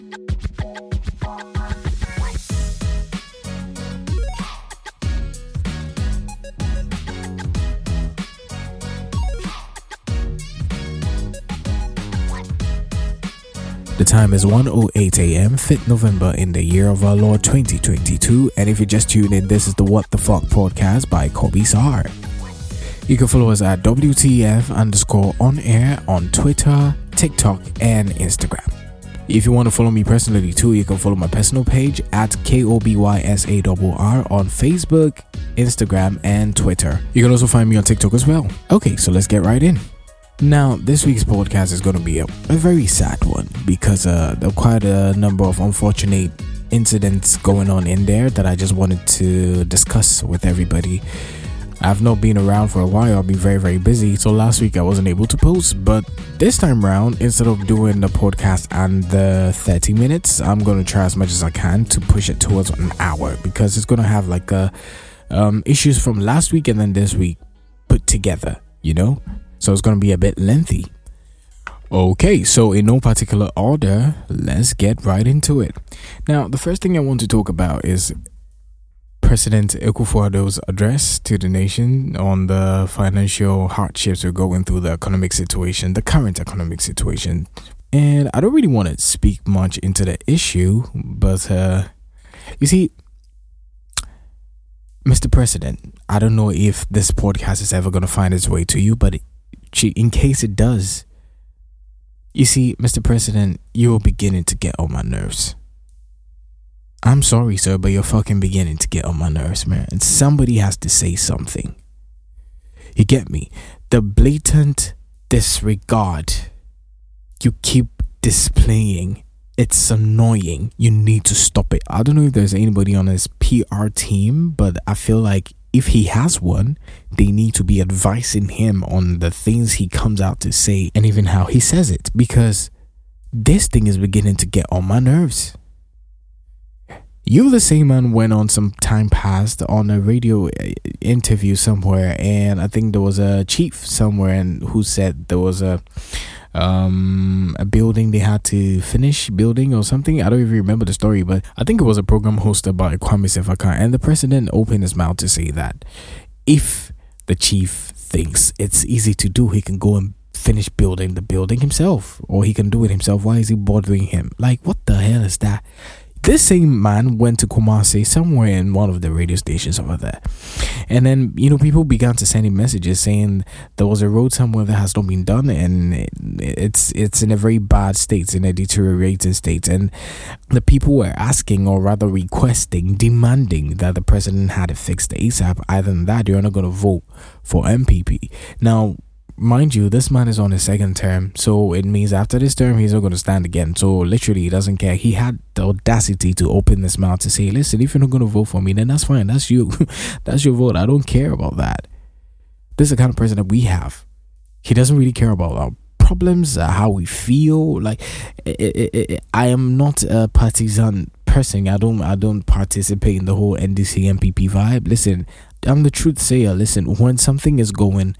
The time is 1:08 a.m. 5th November in the year of our Lord 2022 and if you just tuned in this is the What the Fuck podcast by Koby Sarr. You can follow us at WTF underscore on air on Twitter, TikTok and Instagram. If you want to follow me personally too, you can follow my personal page at KOBYSARR on Facebook, Instagram, and Twitter. You can also find me on TikTok as well. Okay, so let's get right in. Now, this week's podcast is going to be a, a very sad one because uh, there are quite a number of unfortunate incidents going on in there that I just wanted to discuss with everybody. I've not been around for a while, I've been very, very busy, so last week I wasn't able to post. But this time around, instead of doing the podcast and the 30 minutes, I'm going to try as much as I can to push it towards an hour because it's going to have like a, um, issues from last week and then this week put together, you know? so it's going to be a bit lengthy. Okay, so in no particular order, let's get right into it. Now, the first thing I want to talk about is President Akufo-Addo's address to the nation on the financial hardships we're going through, the economic situation, the current economic situation. And I don't really want to speak much into the issue, but uh, you see, Mr. President, I don't know if this podcast is ever going to find its way to you, but in case it does. You see, Mr. President, you're beginning to get on my nerves. I'm sorry, sir, but you're fucking beginning to get on my nerves, man. And somebody has to say something. You get me? The blatant disregard you keep displaying, it's annoying. You need to stop it. I don't know if there's anybody on his PR team, but I feel like if he has one, they need to be advising him on the things he comes out to say and even how he says it because this thing is beginning to get on my nerves. You the same man went on some time past on a radio uh, interview somewhere and I think there was a chief somewhere and who said there was a um, a building they had to finish building or something. I don't even remember the story, but I think it was a program hosted by Kwame Sefa Kayi, and the president opened his mouth to say that if the chief thinks it's easy to do, he can go and finish building the building himself, or he can do it himself. Why is he bothering him? Like, what the hell is that? This same man went to Kumasi somewhere in one of the radio stations over there. And then, you know, people began to send him messages saying there was a road somewhere that has not been done and it's it's in a very bad state, in a deteriorating state. And the people were asking or rather requesting, demanding that the president had it fixed ASAP. Either than that, you're not gonna vote for NPP. Now mind you, this man is on his second term, so it means after this term he's not going to stand again. So literally, he doesn't care. He had the audacity to open this mouth to say, "Listen, if you're not going to vote for me, then that's fine. That's you. that's your vote. I don't care about that." This is the kind of president we have. He doesn't really care about our problems, uh, how we feel. Like, it, it, it, I am not a partisan person. I don't. I don't participate in the whole NDC NPP vibe. Listen, I'm the truth sayer. Listen, when something is going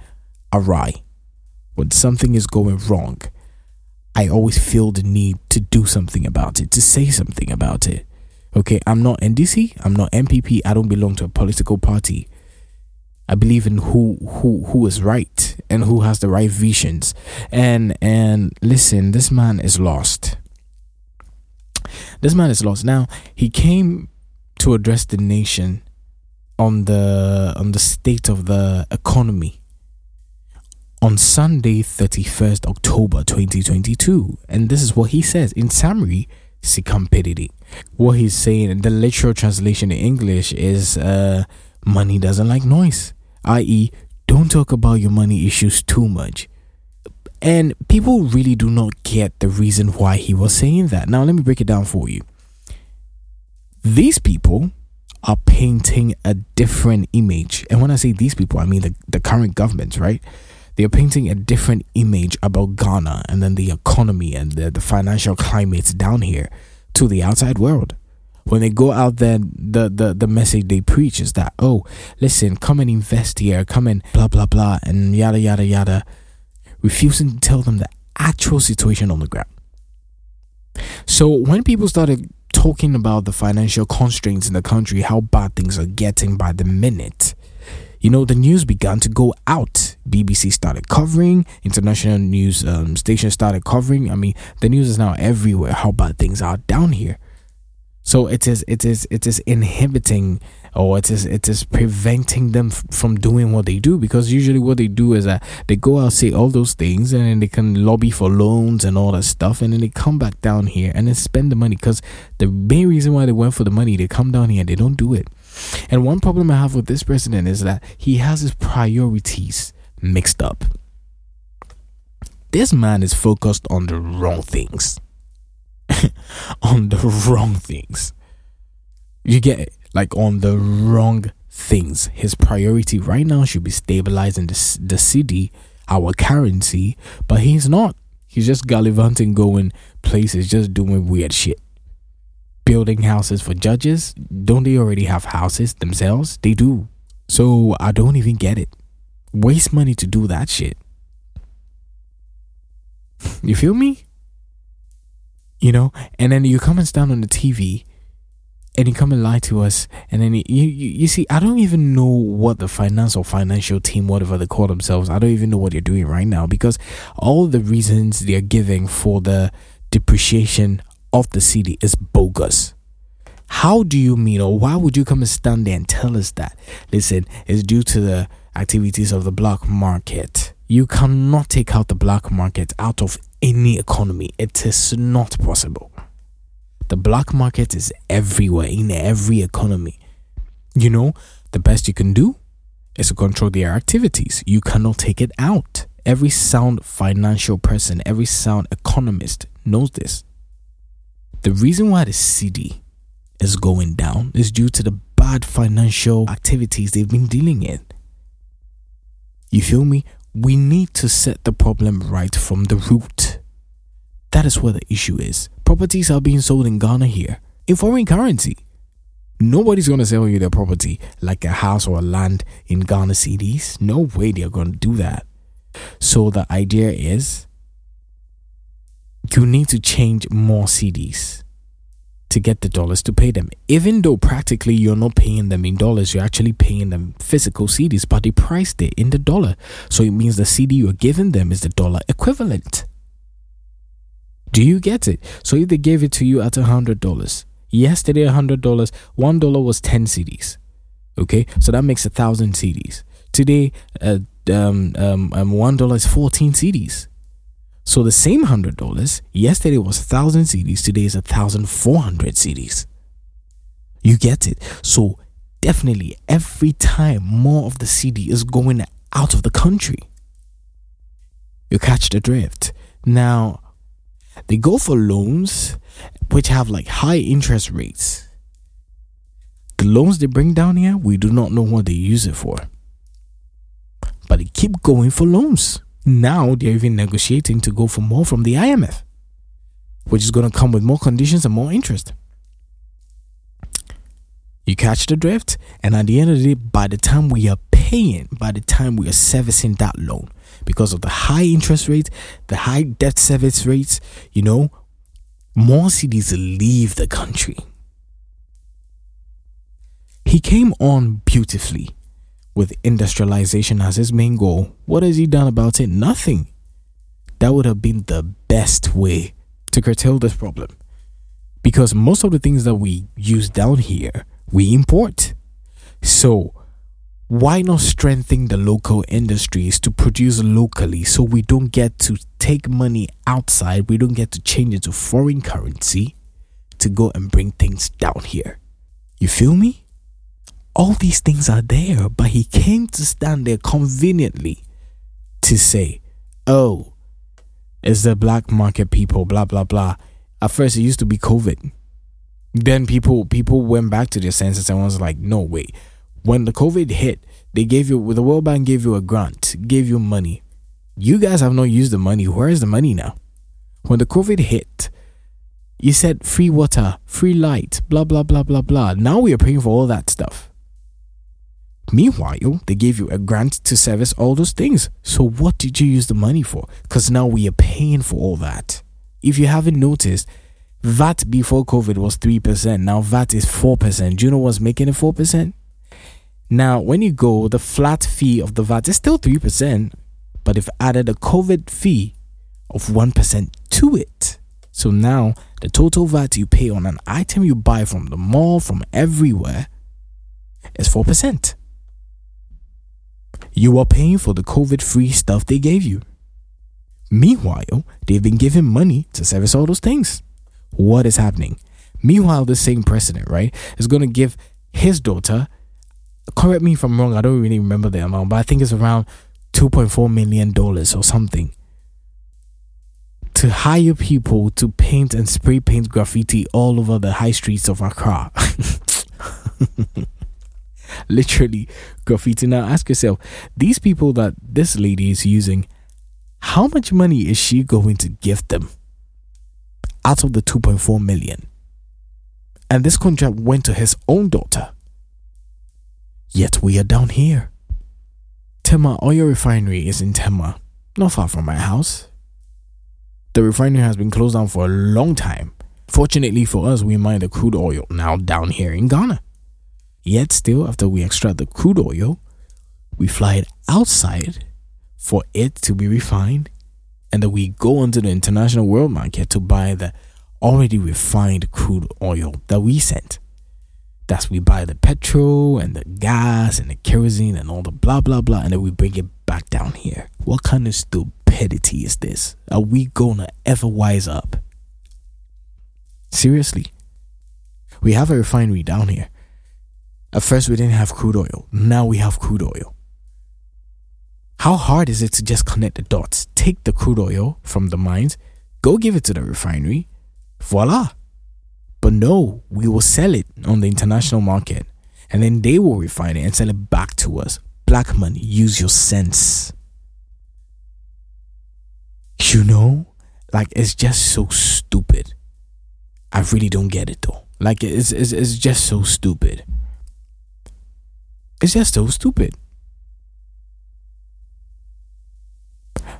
awry when something is going wrong, I always feel the need to do something about it, to say something about it. Okay, I'm not NDC, I'm not NPP, I don't belong to a political party. I believe in who who who is right and who has the right visions. And and listen, this man is lost. This man is lost. Now, he came to address the nation on the on the state of the economy on Sunday, 31st October 2022. And this is what he says in summary Sikampedidi. What he's saying, in the literal translation in English is uh, money doesn't like noise, i.e., don't talk about your money issues too much. And people really do not get the reason why he was saying that. Now, let me break it down for you. These people are painting a different image. And when I say these people, I mean the, the current government, right? They're painting a different image about Ghana and then the economy and the, the financial climate down here to the outside world. When they go out there, the, the, the message they preach is that, oh, listen, come and invest here, come and blah, blah, blah, and yada, yada, yada, refusing to tell them the actual situation on the ground. So when people started talking about the financial constraints in the country, how bad things are getting by the minute, you know, the news began to go out. BBC started covering, international news um, stations started covering. I mean, the news is now everywhere how bad things are down here. So it is, it is, it is inhibiting or it is it is preventing them f- from doing what they do because usually what they do is that they go out say all those things and then they can lobby for loans and all that stuff and then they come back down here and then spend the money because the main reason why they went for the money they come down here and they don't do it and one problem i have with this president is that he has his priorities mixed up this man is focused on the wrong things on the wrong things you get it like on the wrong things. His priority right now should be stabilizing the, the cedi, our currency, but he's not. He's just gallivanting, going places, just doing weird shit. Building houses for judges. Don't they already have houses themselves? They do. So I don't even get it. Waste money to do that shit. You feel me? You know, and then you come and stand on the TV and you come and lie to us and then you, you you see i don't even know what the finance or financial team whatever they call themselves i don't even know what they're doing right now because all the reasons they're giving for the depreciation of the cedi is bogus how do you mean or why would you come and stand there and tell us that listen it's due to the activities of the black market you cannot take out the black market out of any economy it is not possible the black market is everywhere in every economy. You know, the best you can do is to control their activities. You cannot take it out. Every sound financial person, every sound economist knows this. The reason why the cedi is going down is due to the bad financial activities they've been dealing in. You feel me? We need to set the problem right from the root. That is where the issue is properties are being sold in Ghana here in foreign currency. Nobody's going to sell you their property like a house or a land in Ghana cedis. No way they're going to do that. So the idea is you need to change more cedis to get the dollars to pay them. Even though practically you're not paying them in dollars, you're actually paying them physical cedis, but they priced it in the dollar. So it means the cedi you're giving them is the dollar equivalent. Do you get it? So if they gave it to you at a hundred dollars, yesterday a hundred dollars, one dollar was ten cedis. Okay, so that makes a thousand cedis. Today, uh, um, um, um, one dollar is fourteen cedis. So the same hundred dollars yesterday was a thousand cedis. Today is a thousand four hundred cedis. You get it? So definitely every time more of the cedi is going out of the country. You catch the drift. Now, they go for loans which have like high interest rates. The loans they bring down here, we do not know what they use it for. But they keep going for loans. Now they're even negotiating to go for more from the IMF, which is going to come with more conditions and more interest. You catch the drift, and at the end of the day, by the time we are paying, by the time we are servicing that loan, because of the high interest rate, the high debt service rates, you know, more cedis leave the country. He came on beautifully with industrialization as his main goal. What has he done about it? Nothing. That would have been the best way to curtail this problem. Because most of the things that we use down here, we import. So, why not strengthen the local industries to produce locally so we don't get to take money outside, we don't get to change it to foreign currency to go and bring things down here? You feel me? All these things are there, but he came to stand there conveniently to say, oh, it's the black market people, blah, blah, blah. At first, it used to be COVID. Then people people went back to their senses and was like, no, wait when the COVID hit, they gave you the World Bank gave you a grant, gave you money. You guys have not used the money. Where is the money now? When the COVID hit, you said free water, free light, blah blah blah blah blah. Now we are paying for all that stuff. Meanwhile, they gave you a grant to service all those things. So what did you use the money for? Because now we are paying for all that. If you haven't noticed, VAT before COVID was 3%. Now VAT is 4%. Do you know what's making it 4%? Now, when you go, the flat fee of the VAT is still 3%, but they've added a COVID fee of 1% to it. So now the total VAT you pay on an item you buy from the mall, from everywhere, is 4%. You are paying for the COVID free stuff they gave you. Meanwhile, they've been giving money to service all those things. What is happening? Meanwhile, the same president, right, is going to give his daughter, correct me if I'm wrong, I don't really remember the amount, but I think it's around $2.4 million or something, to hire people to paint and spray paint graffiti all over the high streets of Accra. Literally graffiti. Now ask yourself, these people that this lady is using, how much money is she going to give them out of the 2.4 million? And this contract went to his own daughter. Yet we are down here. Tema Oil Refinery is in Tema, not far from my house. The refinery has been closed down for a long time. Fortunately for us, we mine the crude oil now down here in Ghana. Yet, still, after we extract the crude oil, we fly it outside for it to be refined, and then we go onto the international world market to buy the already refined crude oil that we sent. That's we buy the petrol and the gas and the kerosene and all the blah blah blah, and then we bring it back down here. What kind of stupidity is this? Are we gonna ever wise up? Seriously. We have a refinery down here. At first, we didn't have crude oil. Now we have crude oil. How hard is it to just connect the dots? Take the crude oil from the mines, go give it to the refinery, voila. But no, we will sell it on the international market and then they will refine it and sell it back to us. Black money, use your sense. You know, like it's just so stupid. I really don't get it though. Like it's, it's, it's just so stupid. It's just so stupid.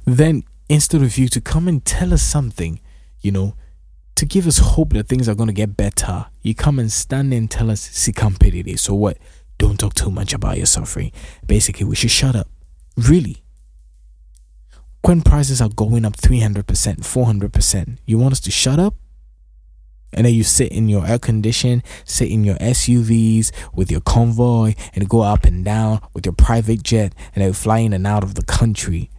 Then instead of you to come and tell us something, you know, to give us hope that things are going to get better, you come and stand and tell us sikampedide. So what? Don't talk too much about your suffering. Basically, we should shut up. Really. When prices are going up 300%, 400%, you want us to shut up? And then you sit in your air condition, sit in your SUVs with your convoy, and go up and down with your private jet, and then fly in and out of the country.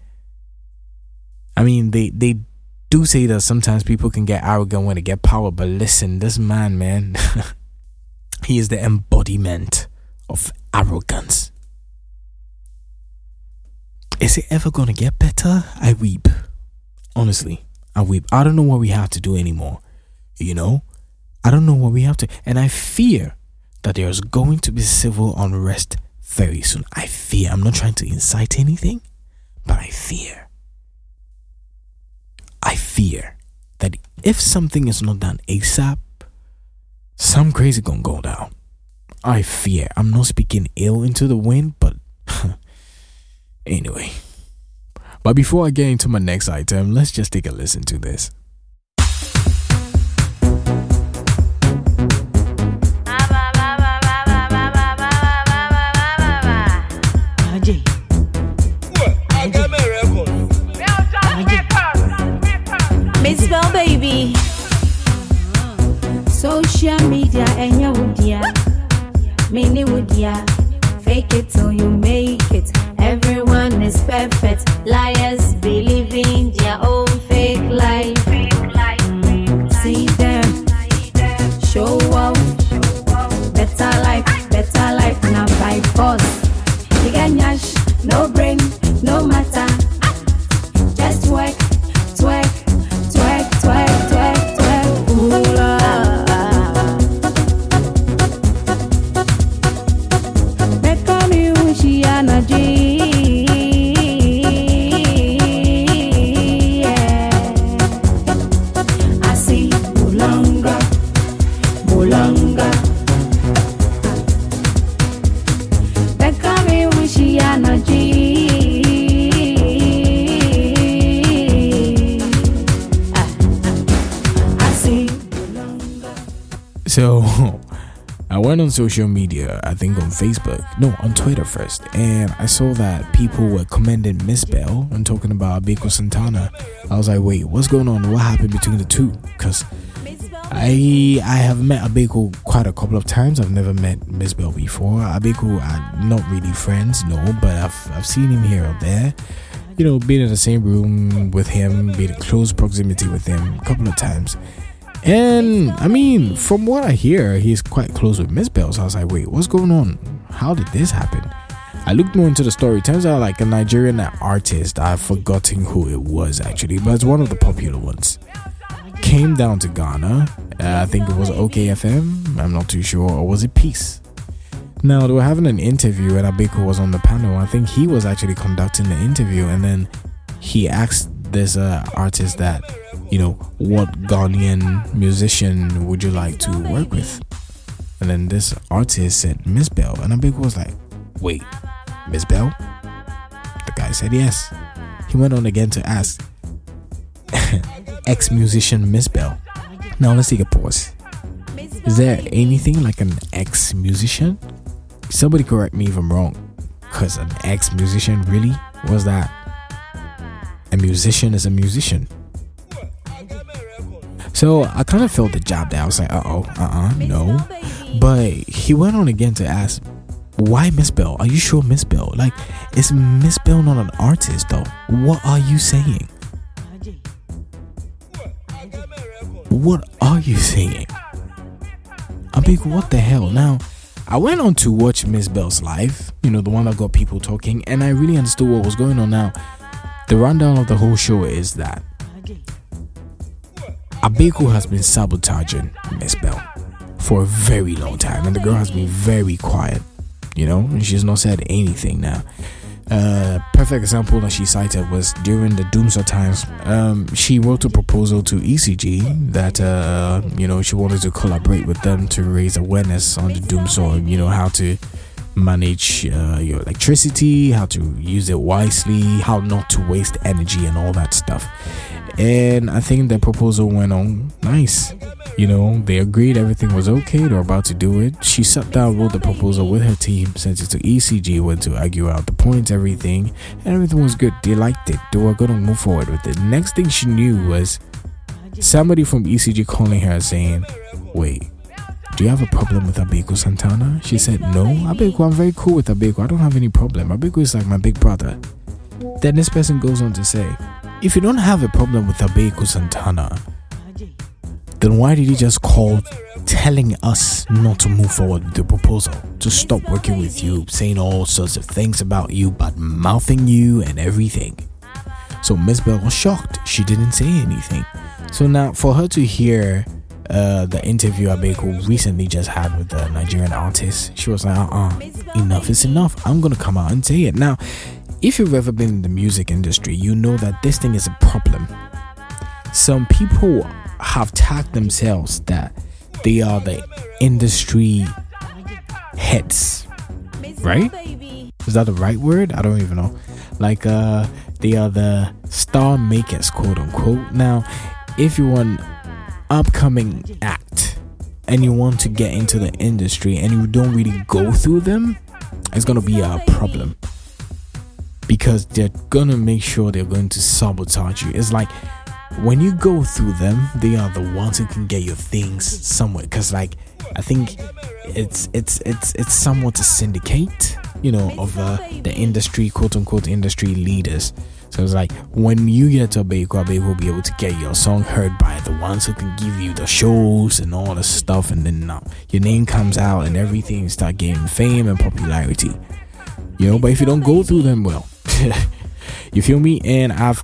I mean, they they do say that sometimes people can get arrogant when they get power, but listen, this man, man, he is the embodiment of arrogance. Is it ever gonna get better? I weep. Honestly, I weep. I don't know what we have to do anymore you know, I don't know what we have to. And I fear that there's going to be civil unrest very soon. I fear. I'm not trying to incite anything, but I fear. I fear that if something is not done ASAP, some crazy gonna go down. I fear. I'm not speaking ill into the wind, but anyway. But before I get into my next item, let's just take a listen to this. Social media and your woodya. Mini woodya. Fake it till you make it. Everyone is perfect. Liars believing their own fake life. See them. Show off. Better life, better life. Now by force. You get nyash, no brain, no matter. Social media, I think on Facebook, no, on Twitter first, and I saw that people were commending Mzbel and talking about Abeiku Santana. I was like, wait, what's going on? What happened between the two? Because I I have met Abeiku quite a couple of times. I've never met Mzbel before. Abeiku, I'm not really friends, no, but I've I've seen him here or there. You know, being in the same room with him, being in close proximity with him a couple of times. And I mean, from what I hear, he's quite close with Mzbel. So I was like, wait, what's going on? How did this happen? I looked more into the story. Turns out, like a Nigerian artist, I've forgotten who it was actually, but it's one of the popular ones. Came down to Ghana. Uh, I think it was OKFM. I'm not too sure, or was it Peace? Now they were having an interview, and Abeiku was on the panel. I think he was actually conducting the interview, and then he asked this uh, artist that you know, what Ghanaian musician would you like to work with? And then this artist said Mzbel, and Abeiku was like, wait, Mzbel? The guy said yes. He went on again to ask ex musician Mzbel. Now let's take a pause. Is there anything like an ex musician? Somebody correct me if I'm wrong. Because an ex musician, really? What's that? A musician is a musician. So I kind of felt the job there. I was like, uh oh, uh uh, no. But he went on again to ask, why Mzbel? Are you sure Mzbel? Like, is Mzbel not an artist though? What are you saying? What are you saying? I'm like, what the hell? Now, I went on to watch Mzbel's live, you know, the one that got people talking, and I really understood what was going on now. The rundown of the whole show is that Abeiku has been sabotaging Mzbel for a very long time, and the girl has been very quiet. You know, and she's not said anything now. Uh, perfect example that she cited was during the Dumsor times. Um, she wrote a proposal to ECG that uh, you know she wanted to collaborate with them to raise awareness on the Dumsor. You know how to manage uh, your electricity, how to use it wisely, how not to waste energy, and all that stuff and I think the proposal went on nice. You know, they agreed everything was okay, they were about to do it. She sat down, wrote the proposal with her team, sent it to ECG, went to argue out the points, everything, and everything was good. They liked it, they were gonna move forward with it. Next thing she knew was somebody from ECG calling her saying, Wait, do you have a problem with Abeiku Santana? She said, No, Abeiku, I'm very cool with Abeiku. I don't have any problem. Abeiku is like my big brother. Then this person goes on to say, if you don't have a problem with Abeiku Santana, then why did he just call telling us not to move forward with the proposal, to stop working with you, saying all sorts of things about you, but mouthing you and everything? So Mzbel was shocked. She didn't say anything. So now, for her to hear uh, the interview Abeiku recently just had with the Nigerian artist, she was like, uh uh, enough is enough. I'm gonna come out and say it. Now, if you've ever been in the music industry, you know that this thing is a problem. Some people have tagged themselves that they are the industry heads, right? Is that the right word? I don't even know. Like, uh, they are the star makers, quote unquote. Now, if you're an upcoming act and you want to get into the industry and you don't really go through them, it's gonna be a problem because they're gonna make sure they're going to sabotage you. It's like when you go through them, they are the ones who can get your things somewhere. Cause like I think it's it's it's it's somewhat a syndicate, you know, of uh, the industry, quote unquote, industry leaders. So it's like when you get to Abeiku, Abeiku will be able to get your song heard by the ones who can give you the shows and all the stuff, and then your name comes out and everything start getting fame and popularity. You know, but if you don't go through them well, you feel me? And I've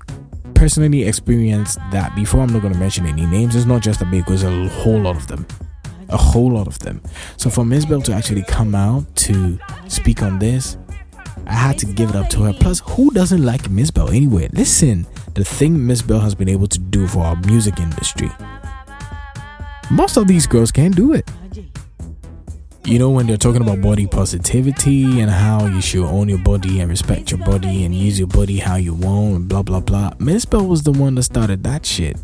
personally experienced that before. I'm not to mention any names. It's not just a big, there's a whole lot of them. A whole lot of them. So for Mzbel to actually come out to speak on this, I had to give it up to her. Plus, who doesn't like Mzbel anyway? Listen, the thing Mzbel has been able to do for our music industry, most of these girls can't do it you know, when they're talking about body positivity and how you should own your body and respect your body and use your body how you want and blah blah blah. Mzbel was the one that started that shit.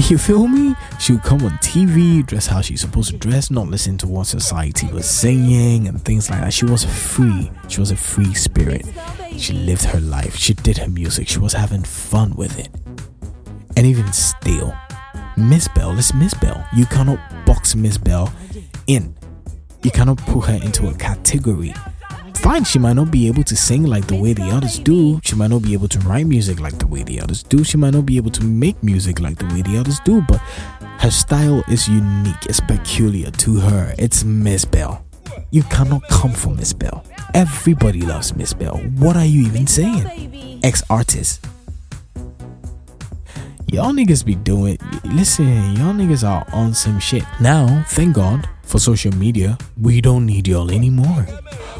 You feel me? She would come on TV, dress how she's supposed to dress, not listen to what society was saying and things like that. She was free. She was a free spirit. She lived her life. She did her music. She was having fun with it. And even still, Mzbel is Mzbel. You cannot box Mzbel in. You cannot put her into a category fine, she might not be able to sing like the way the others do. She might not be able to write music like the way the others do. She might not be able to make music like the way the others do, but her style is unique, it's peculiar to her. It's Mzbel. You cannot come for Mzbel. Everybody loves Mzbel. What are you even saying? Ex artist. Y'all niggas be doing. Listen, y'all niggas are on some shit. Now, thank God for social media, we don't need y'all anymore.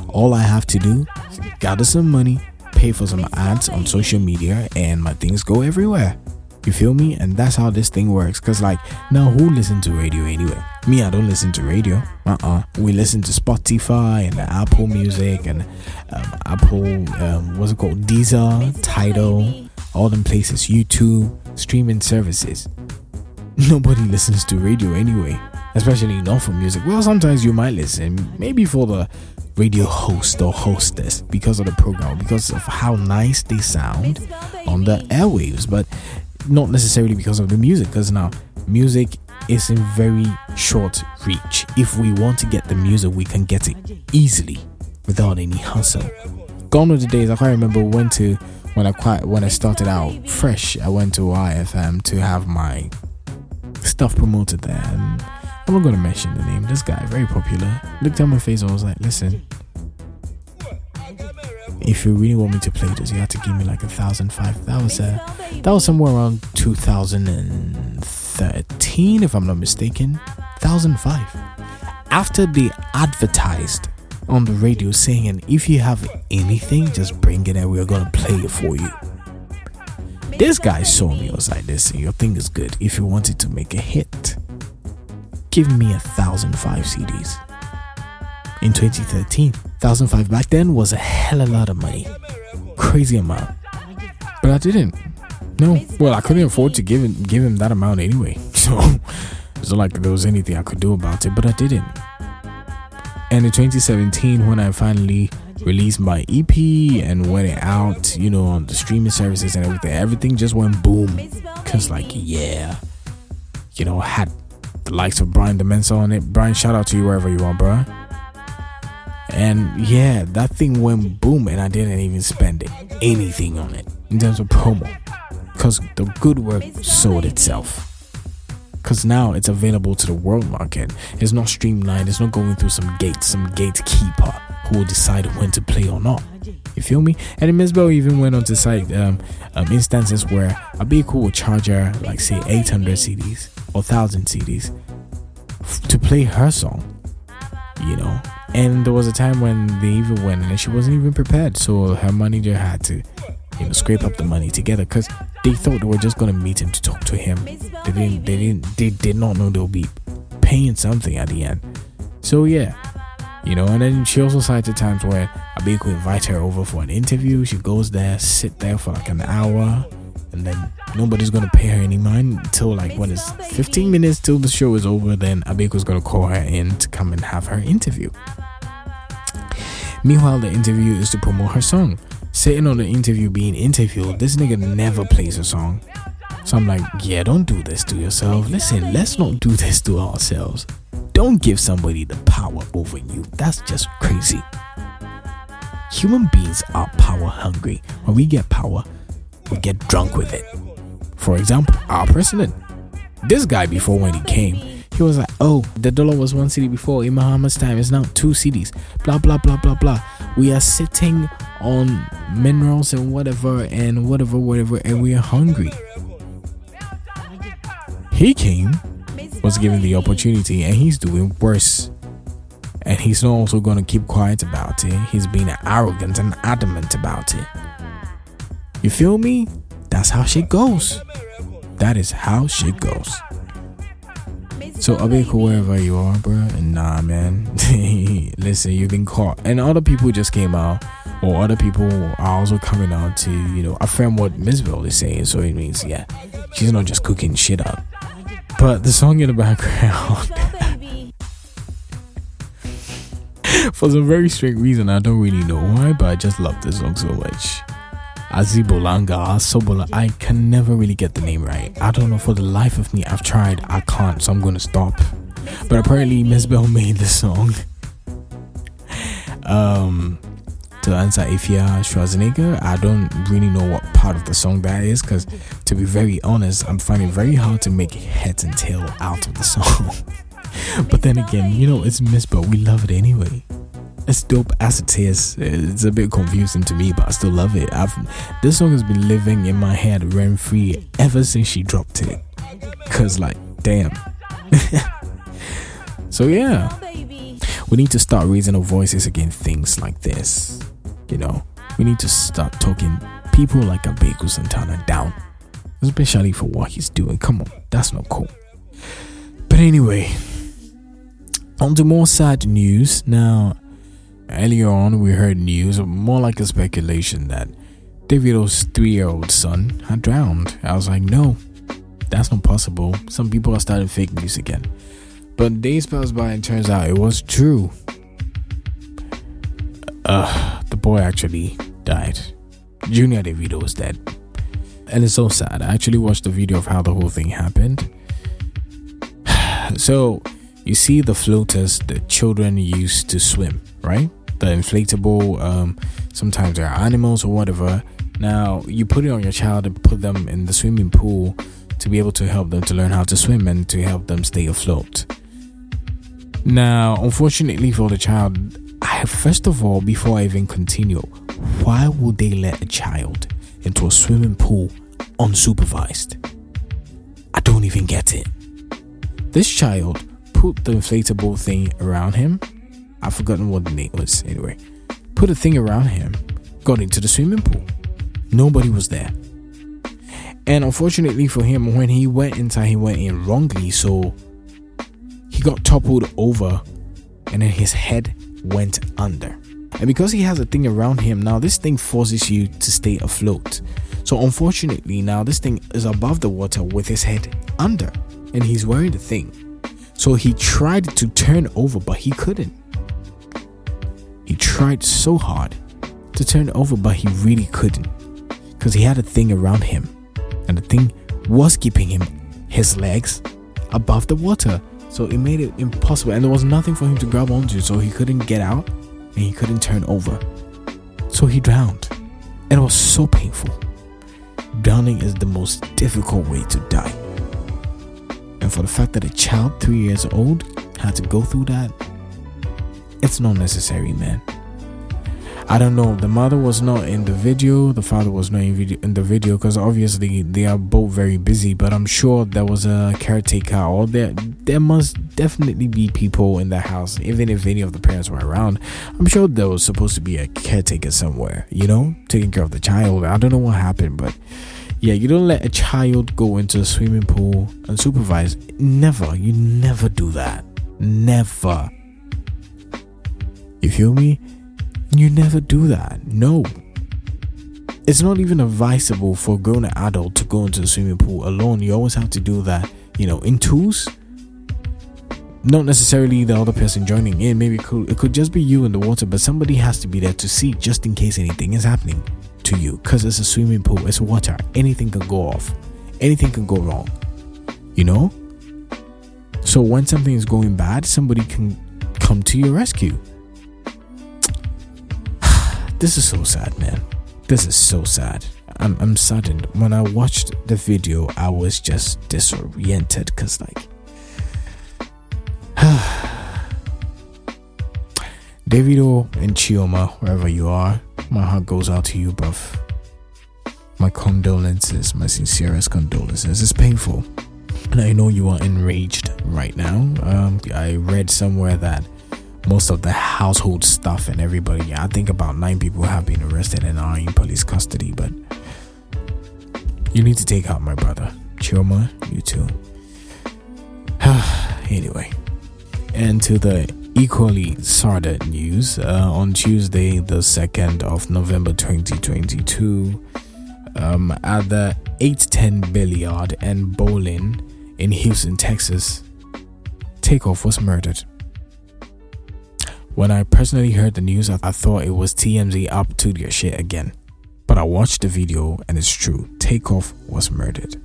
All I have to do is gather some money, pay for some ads on social media, and my things go everywhere. You feel me? And that's how this thing works. Cause like now, who listen to radio anyway? Me, I don't listen to radio. Uh uh-uh. uh We listen to Spotify and Apple Music and um, Apple, um, what's it called? Deezer, Tidal, all them places, YouTube, streaming services. Nobody listens to radio anyway especially not for music. Well, sometimes you might listen, maybe for the radio host or hostess because of the program, because of how nice they sound on the airwaves, but not necessarily because of the music. Because now, music is in very short reach. If we want to get the music, we can get it easily without any hustle. Gone are the days I can't remember when to when I quite when I started out fresh. I went to IFM to have my stuff promoted there. And I'm not gonna mention the name. This guy, very popular. Looked at my face and was like, listen, if you really want me to play this, you have to give me like a thousand five. That was uh, that was somewhere around 2013, if I'm not mistaken. Thousand five. After they advertised on the radio saying, if you have anything, just bring it and we're gonna play it for you. This guy saw me, was like, listen, your thing is good. If you wanted to make a hit, give me a thousand five cedis. In 2013, thousand five back then was a hell of a lot of money, crazy amount. But I didn't. No, well, I couldn't afford to give him give him that amount anyway. So it's not like there was anything I could do about it. But I didn't. And in 2017, when I finally released my EP and went out, you know, on the streaming services and everything, everything just went boom. Cause like, yeah, you know, I had the likes of Brian Demensa on it. Brian, shout out to you wherever you are, bro. And yeah, that thing went boom, and I didn't even spend anything on it in terms of promo. Because the good work sold itself. Because now it's available to the world market. It's not streamlined, it's not going through some gates, some gatekeeper who will decide when to play or not. You feel me? And Mzbel even went on to cite um, um, instances where Abeiku will charge her, like, say, 800 cedis or 1000 cedis f- to play her song, you know. And there was a time when they even went and she wasn't even prepared, so her manager had to, you know, scrape up the money together because they thought they were just gonna meet him to talk to him. They didn't, they didn't, they did not know they'll be paying something at the end. So yeah, you know. And then she also cited times where Abeiku invite her over for an interview. She goes there, sit there for like an hour, and then nobody's gonna pay her any mind until like when it's 15 minutes till the show is over. Then Abeiku's gonna call her in to come and have her interview. Meanwhile, the interview is to promote her song. Sitting on the interview being interviewed, this nigga never plays a song. So I'm like, yeah, don't do this to yourself. Listen, let's not do this to ourselves. Don't give somebody the power over you. That's just crazy. Human beings are power hungry. When we get power, we get drunk with it. For example, our president. This guy, before when he came, he was like, oh, the dollar was one cedi before. In Mahama's time, it's now two cedis. Blah, blah, blah, blah, blah. We are sitting on minerals and whatever, and whatever, whatever, and we are hungry. He came, was given the opportunity, and he's doing worse. And he's not also going to keep quiet about it. He's being arrogant and adamant about it. You feel me? That's how shit goes. That is how shit goes. So I'll be cool wherever you are, bro. And nah, man. Listen, you've been caught. And other people just came out, or other people are also coming out to, you know, affirm what Bell is saying. So it means, yeah, she's not just cooking shit up. But the song in the background, for some very strange reason, I don't really know why, but I just love this song so much. Asibolanga, Sobola, I can never really get the name right. I don't know for the life of me. I've tried, I can't, so I'm gonna stop. But apparently, Mzbel made the song. Um, to answer Ifya Schwarzenegger, I don't really know what part of the song that is because, to be very honest, I'm finding very hard to make head and tail out of the song. but then again, you know, it's Mzbel, we love it anyway. As dope as it is, it's a bit confusing to me, but I still love it. I've this song has been living in my head rent free ever since she dropped it. Cause like, damn. so yeah, we need to start raising our voices against things like this. You know, we need to start talking people like Abeiku Santana down, especially for what he's doing. Come on, that's not cool. But anyway, on to more sad news. Now, earlier on, we heard news, more like a speculation, that Davido's three year old son had drowned. I was like, no, that's not possible. Some people are starting fake news again. But days passed by and turns out it was true. Uh, the boy actually died. Junior Davido was dead. And it's so sad. I actually watched the video of how the whole thing happened. so, you see the floaters the children used to swim, right? The inflatable, um, sometimes they're animals or whatever. Now, you put it on your child and put them in the swimming pool to be able to help them to learn how to swim and to help them stay afloat. Now, unfortunately for the child, I, first of all, before I even continue, why would they let a child into a swimming pool unsupervised? I don't even get it. This child put the inflatable thing around him. I've forgotten what the name was anyway. Put a thing around him, got into the swimming pool. Nobody was there. And unfortunately for him, when he went inside, he went in wrongly, so he got toppled over and then his head went under. And because he has a thing around him, now this thing forces you to stay afloat. So unfortunately, now this thing is above the water with his head under, and he's wearing the thing. So he tried to turn over, but he couldn't. He tried so hard to turn over, but he really couldn't. Because he had a thing around him, and the thing was keeping him, his legs, above the water. So it made it impossible, and there was nothing for him to grab onto, so he couldn't get out and he couldn't turn over. So he drowned, and it was so painful. Drowning is the most difficult way to die. And for the fact that a child three years old had to go through that, it's not necessary, man. I don't know. The mother was not in the video. The father was not in, video, in the video because obviously they are both very busy. But I'm sure there was a caretaker, or there there must definitely be people in the house, even if any of the parents were around. I'm sure there was supposed to be a caretaker somewhere, you know, taking care of the child. I don't know what happened, but yeah, you don't let a child go into a swimming pool unsupervised. Never. You never do that. Never. You feel me? You never do that. No. It's not even advisable for a grown adult to go into the swimming pool alone. You always have to do that, you know, in twos. Not necessarily the other person joining in. Maybe it could, it could just be you in the water, but somebody has to be there to see just in case anything is happening to you. Because it's a swimming pool, it's water. Anything can go off, anything can go wrong. You know? So when something is going bad, somebody can come to your rescue. This is so sad, man. This is so sad. I'm, I'm saddened. When I watched the video, I was just disoriented because, like, Davido and Chioma, wherever you are, my heart goes out to you, bruv. My condolences, my sincerest condolences. It's painful. And I know you are enraged right now. Um, I read somewhere that most of the household stuff and everybody, I think about nine people have been arrested and are in police custody, but you need to take out my brother. Chioma, you too. anyway, and to the equally sordid news uh, on Tuesday, the 2nd of November 2022, um, at the 810 Billiard and Bowling in Houston, Texas, Takeoff was murdered. When I personally heard the news, I, thought it was TMZ up to their shit again. But I watched the video and it's true. Takeoff was murdered.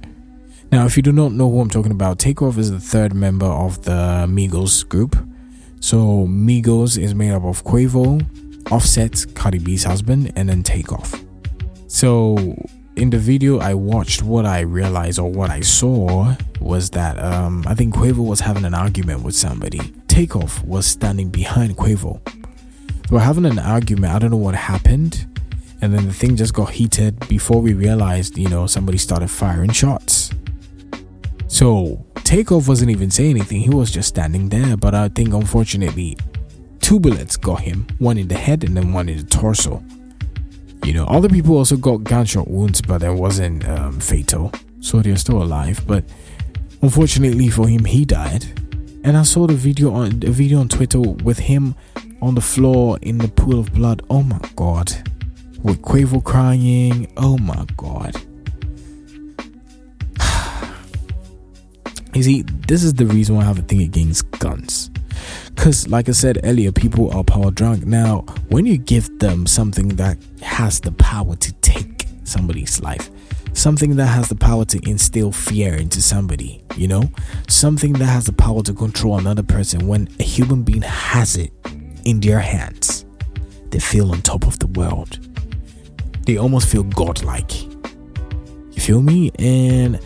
Now, if you do not know who I'm talking about, Takeoff is the third member of the Migos group. So, Migos is made up of Quavo, Offset, Cardi B's husband, and then Takeoff. So, in the video I watched, what I realized or what I saw was that um, I think Quavo was having an argument with somebody. Takeoff was standing behind Quavo. They were having an argument. I don't know what happened. And then the thing just got heated before we realized, you know, somebody started firing shots. So Takeoff wasn't even saying anything. He was just standing there. But I think unfortunately, two bullets got him one in the head and then one in the torso. You know, other people also got gunshot wounds, but it wasn't um, fatal. So they're still alive. But unfortunately for him, he died. And I saw the video on the video on Twitter with him on the floor in the pool of blood. Oh my god. With Quavo crying. Oh my god. You see, this is the reason why I have a thing against guns. Because, like I said earlier, people are power drunk. Now, when you give them something that has the power to take somebody's life, something that has the power to instill fear into somebody, you know, something that has the power to control another person, when a human being has it in their hands, they feel on top of the world. They almost feel godlike. You feel me? And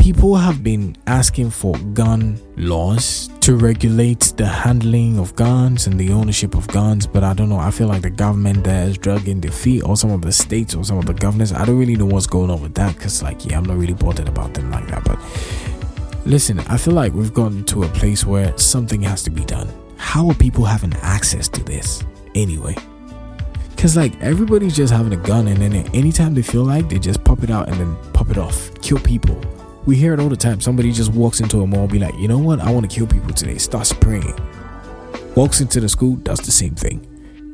people have been asking for gun laws to regulate the handling of guns and the ownership of guns, but I don't know. I feel like the government there is dragging their feet, or some of the states, or some of the governors. I don't really know what's going on with that because, like, yeah, I'm not really bothered about them like that. But listen, I feel like we've gotten to a place where something has to be done. How are people having access to this anyway? Because, like, everybody's just having a gun, and then anytime they feel like, they just pop it out and then pop it off, kill people we hear it all the time. Somebody just walks into a mall, be like, you know what? I want to kill people today. Start spraying. Walks into the school, does the same thing.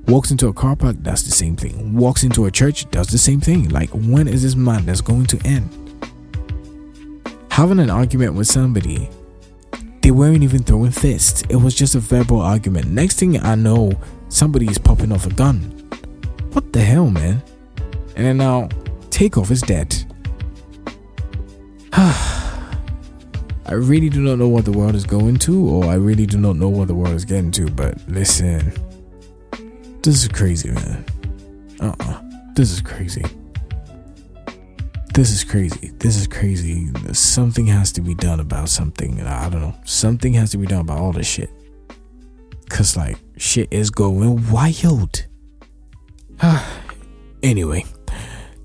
Walks into a car park, does the same thing. Walks into a church, does the same thing. Like, when is this madness going to end? Having an argument with somebody, they weren't even throwing fists. It was just a verbal argument. Next thing I know, somebody is popping off a gun. What the hell, man? And then now, Takeoff is dead. I really do not know what the world is going to, or I really do not know what the world is getting to, but listen. This is crazy, man. Uh uh-uh. uh This is crazy. This is crazy. This is crazy. Something has to be done about something. I don't know. Something has to be done about all this shit. Cause like shit is going wild. anyway.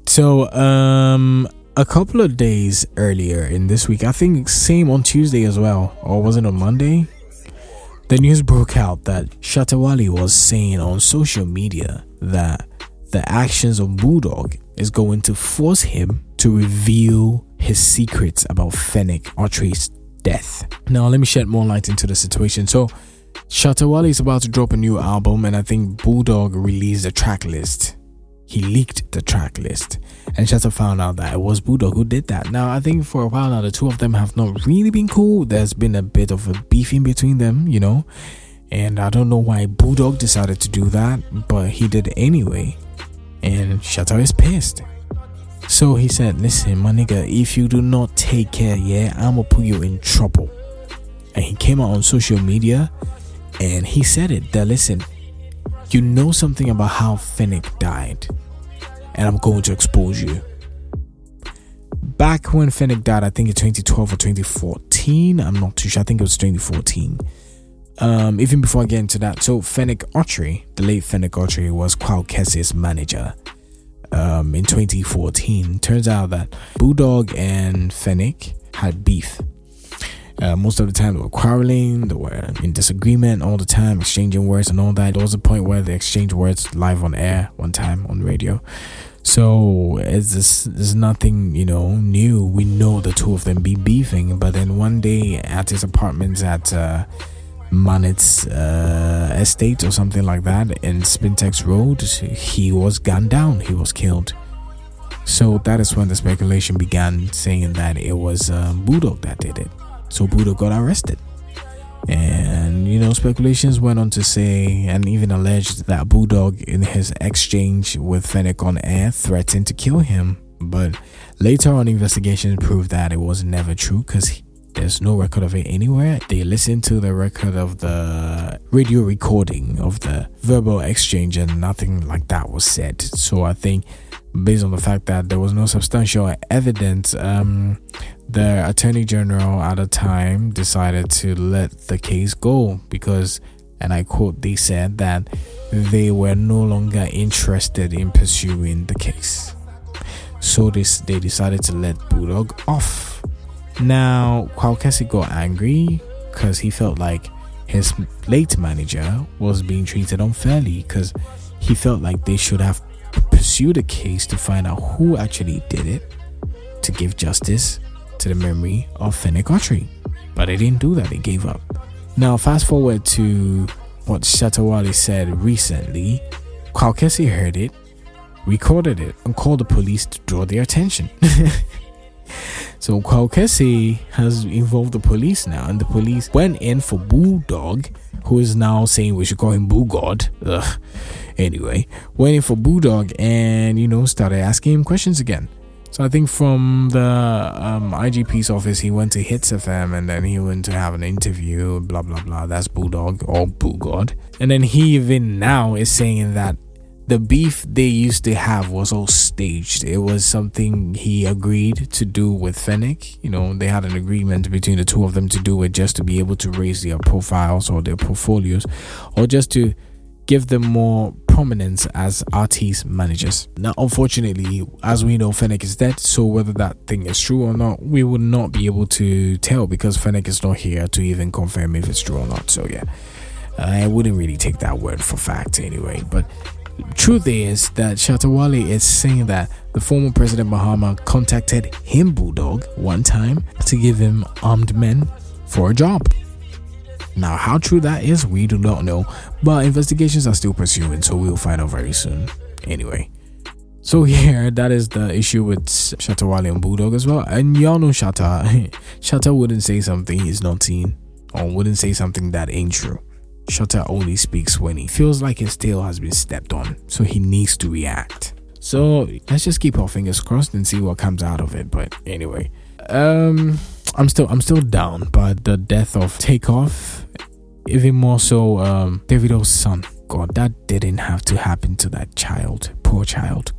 So um a couple of days earlier in this week, I think same on Tuesday as well, or was it on Monday? The news broke out that Shatta Wale was saying on social media that the actions of Bulldog is going to force him to reveal his secrets about Fennec Okyere's death. Now, let me shed more light into the situation. So, Shatta Wale is about to drop a new album, and I think Bulldog released a track list he leaked the track list. And Shatta found out that it was Bulldog who did that. Now, I think for a while now, the two of them have not really been cool. There's been a bit of a beef in between them, you know. And I don't know why Bulldog decided to do that, but he did anyway. And Shatta is pissed. So he said, Listen, my nigga, if you do not take care, yeah, I'm gonna put you in trouble. And he came out on social media and he said it that listen, you know something about how Fennec died, and I'm going to expose you. Back when Fennec died, I think in 2012 or 2014, I'm not too sure, I think it was 2014. Um, even before I get into that, so Fennec Okyere, the late Fennec Okyere, was Kwaw manager um, in 2014. Turns out that Bulldog and Fennec had beef uh, most of the time, they were quarreling, they were in disagreement all the time, exchanging words and all that. There was a point where they exchanged words live on air one time on radio. So it's this, there's nothing you know new. We know the two of them be beefing, but then one day at his apartments at uh, Manet's uh, estate or something like that in Spintex Road, he was gunned down. He was killed. So that is when the speculation began saying that it was um, Bulldog that did it. So Bulldog got arrested. And you know, speculations went on to say and even alleged that Bulldog, in his exchange with Fennec on air, threatened to kill him. But later on, investigations proved that it was never true because there's no record of it anywhere. They listened to the record of the radio recording of the verbal exchange, and nothing like that was said. So I think, based on the fact that there was no substantial evidence, um, the attorney general at the time decided to let the case go because, and I quote, they said that they were no longer interested in pursuing the case. So this they decided to let Bulldog off. Now, Kwaw got angry because he felt like his late manager was being treated unfairly because he felt like they should have pursued a case to find out who actually did it to give justice to the memory of Fennec Okyere. But they didn't do that, they gave up. Now, fast forward to what Shatta Wale said recently. Kwaw heard it, recorded it, and called the police to draw their attention. So Kwaw has involved the police now, and the police went in for Bulldog, who is now saying we should call him Boo God. Ugh. Anyway, went in for Bulldog and you know started asking him questions again. So I think from the um, IGP's office, he went to Hitz FM and then he went to have an interview, blah blah blah. That's Bulldog or Boo God. And then he even now is saying that the beef they used to have was all staged. It was something he agreed to do with Fennec. You know, they had an agreement between the two of them to do it just to be able to raise their profiles or their portfolios, or just to give them more prominence as artist managers. Now, unfortunately, as we know, Fennec is dead, so whether that thing is true or not, we would not be able to tell because Fennec is not here to even confirm if it's true or not. So, yeah, I wouldn't really take that word for fact anyway. But truth is that Shatta Wale is saying that the former President Mahama contacted him, Bulldog, one time to give him armed men for a job. Now, how true that is, we do not know, but investigations are still pursuing, so we'll find out very soon. Anyway, so here, that is the issue with Shatta Wale and Bulldog as well. And y'all know Shatta. Shatta wouldn't say something he's not seen, or wouldn't say something that ain't true. Shatta only speaks when he feels like his tail has been stepped on, so he needs to react. So let's just keep our fingers crossed and see what comes out of it. But anyway, um, I'm still I'm still down by the death of Takeoff, even more so um, Davido's son. God, that didn't have to happen to that child. Poor child.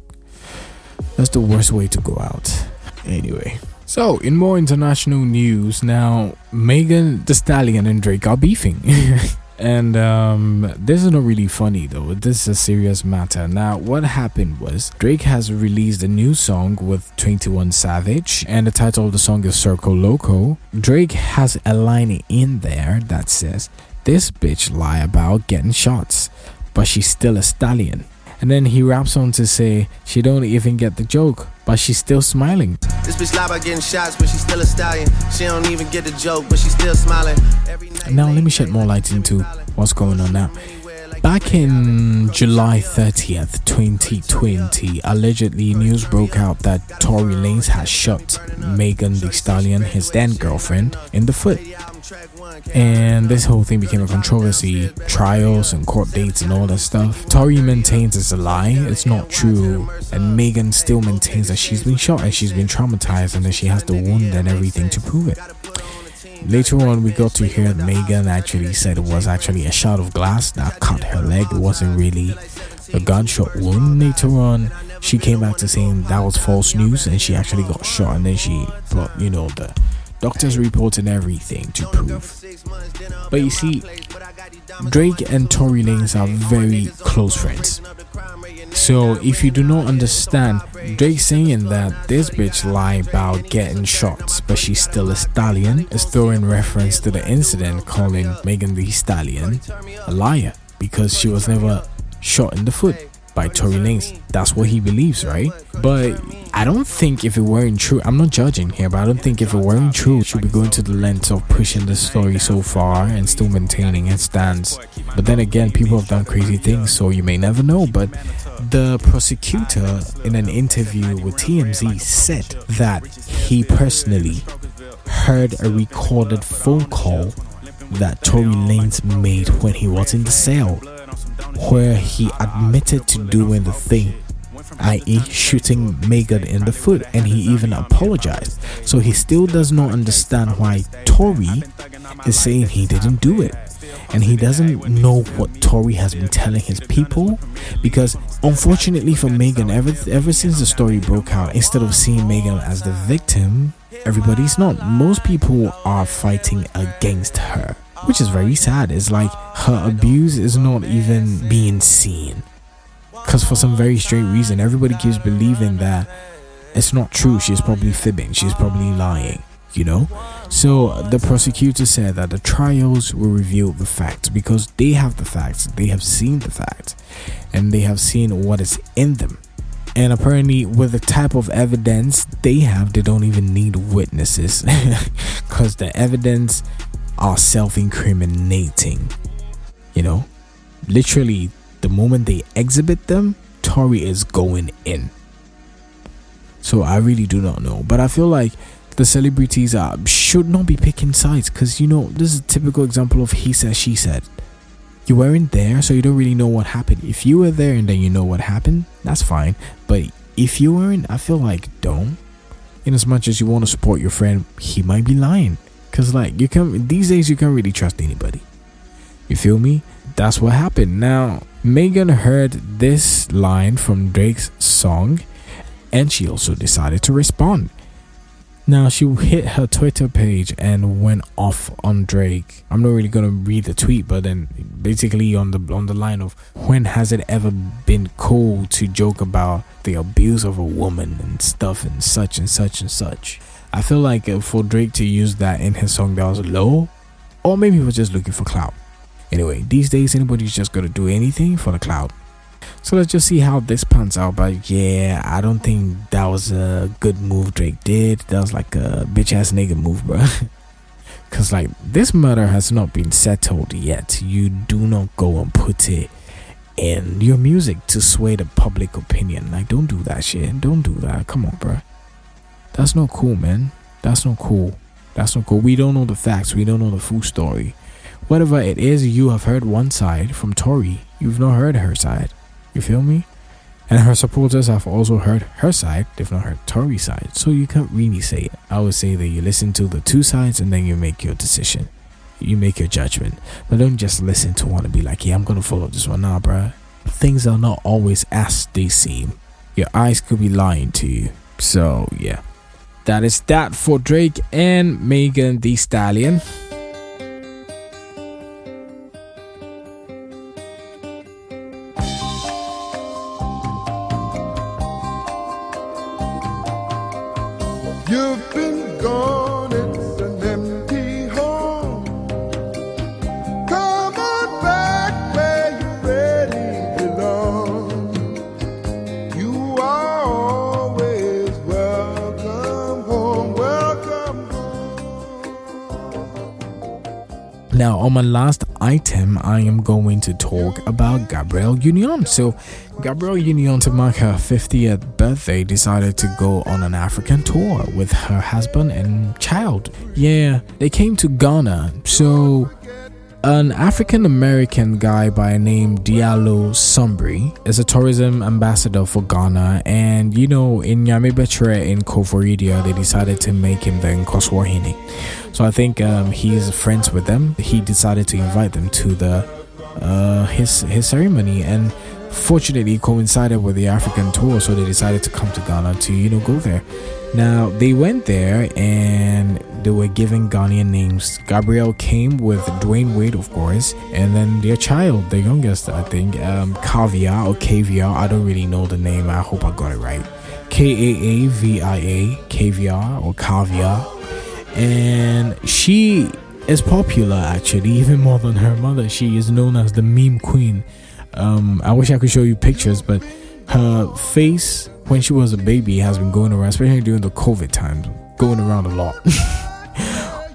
That's the worst way to go out. Anyway. So, in more international news, now Megan Thee Stallion and Drake are beefing. And um, this is not really funny though. This is a serious matter. Now, what happened was Drake has released a new song with 21 Savage, and the title of the song is Circo Loco. Drake has a line in there that says, This bitch lie about getting shots, but she's still a stallion. And then he raps on to say, She don't even get the joke, but she's still smiling. This bitch lie about getting shots, but she's still a stallion. She don't even get the joke, but she's still smiling. Now, let me shed more light into what's going on now. Back in July 30th, 2020, allegedly news broke out that Tory Lanez has shot Megan Thee Stallion, his then girlfriend, in the foot. And this whole thing became a controversy, trials and court dates and all that stuff. Tory maintains it's a lie, it's not true, and Megan still maintains that she's been shot and she's been traumatized and that she has the wound and everything to prove it. Later on, we got to hear Megan actually said it was actually a shot of glass that cut her leg. It wasn't really a gunshot wound. Later on, she came back to saying that was false news and she actually got shot. And then she brought, you know, the doctor's report and everything to prove. But you see, Drake and Tory Lanez are very close friends. So if you do not understand, Drake saying that this bitch lie about getting shots, but she's still a stallion, is throwing reference to the incident calling Megan Thee Stallion a liar because she was never shot in the foot. By Tory Lanez. That's what he believes, right? But I don't think if it weren't true, I'm not judging here, but I don't think if it weren't true, she'd be going to the length of pushing the story so far and still maintaining its stance. But then again, people have done crazy things, so you may never know. But the prosecutor, in an interview with TMZ, said that he personally heard a recorded phone call that Tory Lanez made when he was in the cell, where he admitted to doing the thing, i.e., shooting Megan in the foot, and he even apologized. So he still does not understand why Tory is saying he didn't do it. And he doesn't know what Tory has been telling his people because, unfortunately for Megan, ever, ever since the story broke out, instead of seeing Megan as the victim, everybody's not. Most people are fighting against her, which is very sad. It's like her abuse is not even being seen. Because for some very strange reason, everybody keeps believing that it's not true. She's probably fibbing, she's probably lying, you know? So the prosecutor said that the trials will reveal the facts because they have the facts, they have seen the facts, and they have seen what is in them. And apparently, with the type of evidence they have, they don't even need witnesses because the evidence are self incriminating. You know, literally, the moment they exhibit them, Tory is going in. So I really do not know, but I feel like the celebrities are should not be picking sides because you know this is a typical example of he said she said. You weren't there, so you don't really know what happened. If you were there and then you know what happened, that's fine. But if you weren't, I feel like don't. In as much as you want to support your friend, he might be lying. Cause like you can these days you can't really trust anybody. You feel me? That's what happened. Now Megan heard this line from Drake's song and she also decided to respond. Now she hit her Twitter page and went off on Drake. I'm not really gonna read the tweet, but then basically on the on the line of when has it ever been cool to joke about the abuse of a woman and stuff and such and such and such. I feel like uh, for Drake to use that in his song that was low, or maybe he was just looking for clout. Anyway, these days anybody's just gonna do anything for the clout. So let's just see how this pans out. But yeah, I don't think that was a good move Drake did. That was like a bitch ass nigga move, bro. Cause like this murder has not been settled yet. You do not go and put it in your music to sway the public opinion. Like don't do that shit. Don't do that. Come on, bro. That's not cool, man. That's not cool. That's not cool. We don't know the facts. We don't know the full story. Whatever it is, you have heard one side from Tory. You've not heard her side. You feel me? And her supporters have also heard her side, they've not heard Tory's side. So you can't really say it. I would say that you listen to the two sides and then you make your decision. You make your judgment. But don't just listen to one and be like, yeah, I'm gonna follow this one. Nah, bruh. Things are not always as they seem. Your eyes could be lying to you. So, yeah. That is that for Drake and Megan Thee Stallion. My last item, I am going to talk about Gabrielle Union. So, Gabrielle Union, to mark her 50th birthday, decided to go on an African tour with her husband and child. Yeah, they came to Ghana. So, an African American guy by name Diallo Sumbry is a tourism ambassador for Ghana, and you know, in Yamibetre in Koforidua, they decided to make him the Nkosuohene. So I think um, he's friends with them. He decided to invite them to the uh, his his ceremony, and fortunately coincided with the African tour, so they decided to come to Ghana to you know go there. Now they went there and they were given Ghanaian names. Gabrielle came with Dwyane Wade, of course, and then their child, the youngest, I think, um, Caviar or Caviar. I don't really know the name. I hope I got it right. K A A V I A, Caviar or Caviar, and she is popular actually, even more than her mother. She is known as the meme queen. Um, I wish I could show you pictures, but her face when she was a baby has been going around, especially during the COVID times, going around a lot.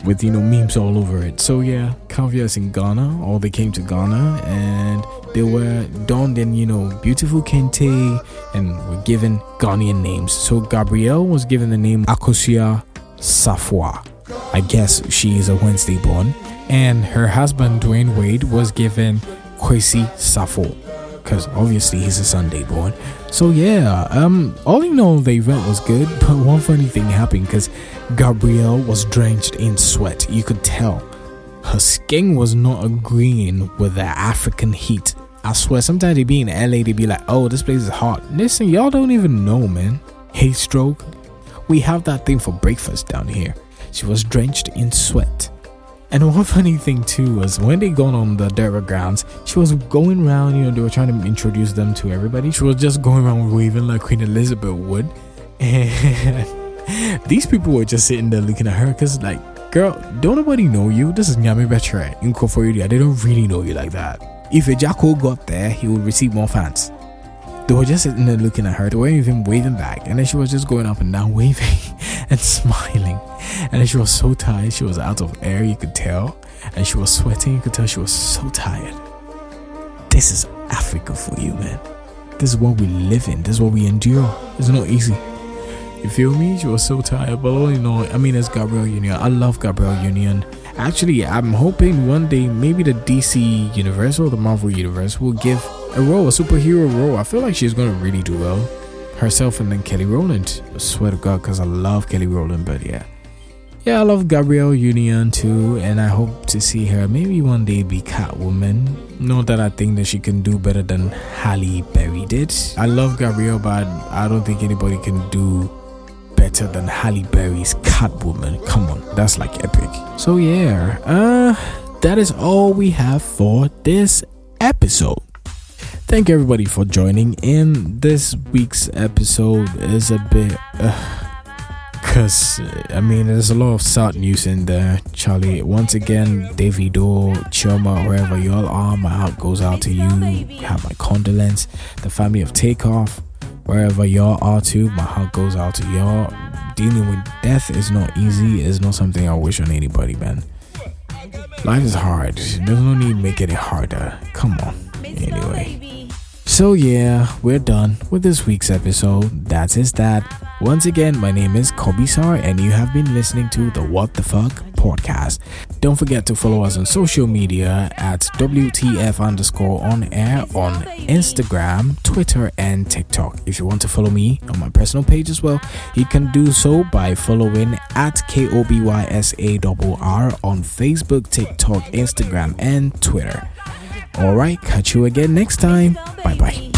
With you know memes all over it. So yeah, Caviar's in Ghana, or they came to Ghana and they were donned in, you know, beautiful kente and were given Ghanaian names. So Gabrielle was given the name Akosua Safwa. I guess she is a Wednesday born. And her husband Dwyane Wade was given Kwesi Safo because obviously he's a Sunday born. So yeah, um, all in all, the event was good. But one funny thing happened because Gabrielle was drenched in sweat. You could tell her skin was not agreeing with the African heat. I swear, sometimes they be in LA, they be like, "Oh, this place is hot." Listen, y'all don't even know, man. Heat stroke. We have that thing for breakfast down here. She was drenched in sweat. And one funny thing too was when they got on the dirt grounds, she was going around, you know, they were trying to introduce them to everybody. She was just going around waving like Queen Elizabeth would. And these people were just sitting there looking at her because, like, girl, don't nobody know you. This is Nyame Betre in Koforidua. They don't really know you like that. If a Jacko got there, he would receive more fans. They were just sitting there looking at her. They weren't even waving back. And then she was just going up and down, waving and smiling. And then she was so tired. She was out of air, you could tell. And she was sweating. You could tell she was so tired. This is Africa for you, man. This is what we live in. This is what we endure. It's not easy. You feel me? She was so tired. But all in all, I mean, it's Gabrielle Union. I love Gabrielle Union. Actually, I'm hoping one day maybe the DC Universe or the Marvel Universe will give a role, a superhero role. I feel like she's gonna really do well. Herself and then Kelly Rowland. I swear to God, because I love Kelly Rowland. But yeah, yeah, I love Gabrielle Union too, and I hope to see her maybe one day be Catwoman. Not that I think that she can do better than Halle Berry did. I love Gabrielle, but I don't think anybody can do better than Halle Berry's Catwoman. Come on, that's like epic. So yeah, uh, that is all we have for this episode. Thank everybody for joining in. This week's episode is a bit. Uh, Cause I mean, there's a lot of sad news in there, Charlie. Once again, Davido, Chioma, wherever y'all are, my heart goes out to you. Have my condolence. The family of Takeoff, wherever y'all are too, my heart goes out to y'all. Dealing with death is not easy. It's not something I wish on anybody, man. Life is hard. There's no need making it harder. Come on. Anyway. So yeah, we're done with this week's episode. That's that. Once again, my name is Koby Sarr and you have been listening to the What the Fuck podcast. Don't forget to follow us on social media at WTF underscore on air on Instagram, Twitter, and TikTok. If you want to follow me on my personal page as well, you can do so by following at KOBYSARR on Facebook, TikTok, Instagram, and Twitter. Alright, catch you again next time. Bye bye.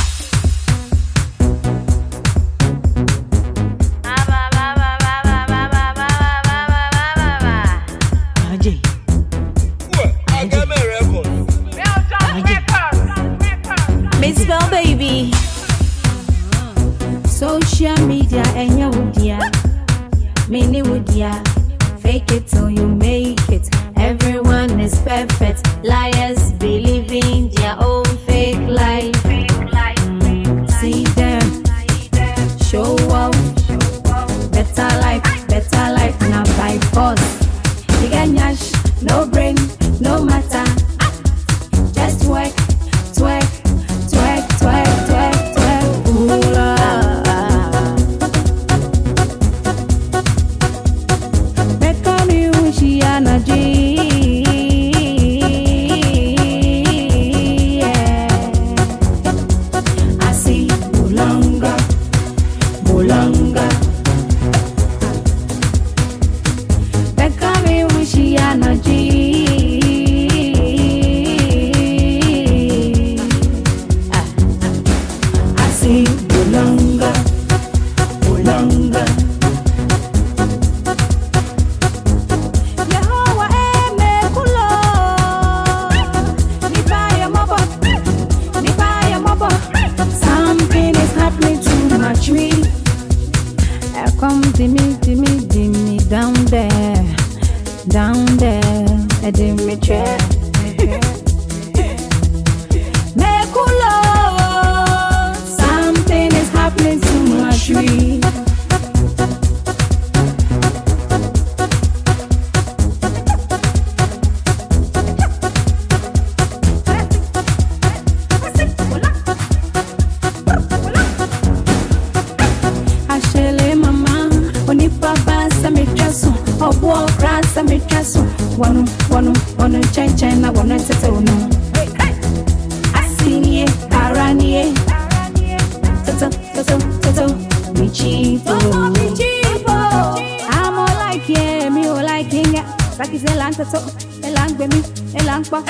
ẹ là ń gbé mi ẹ là ń pọ̀.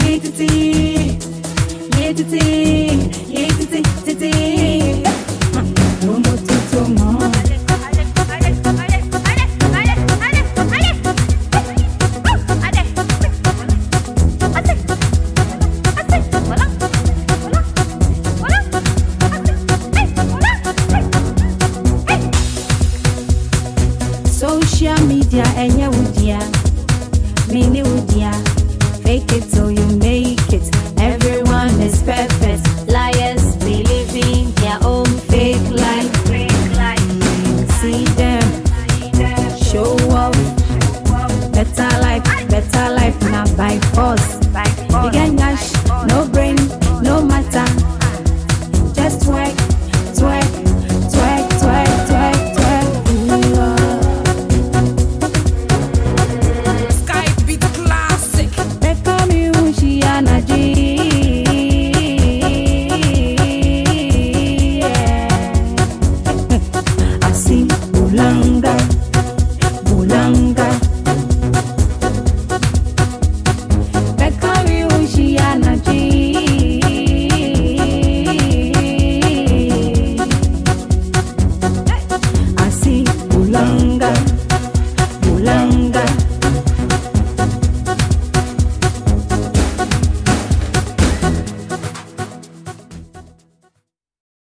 yìí títí yìí títí yìí títí títí. ọmọ tuntun mọ́.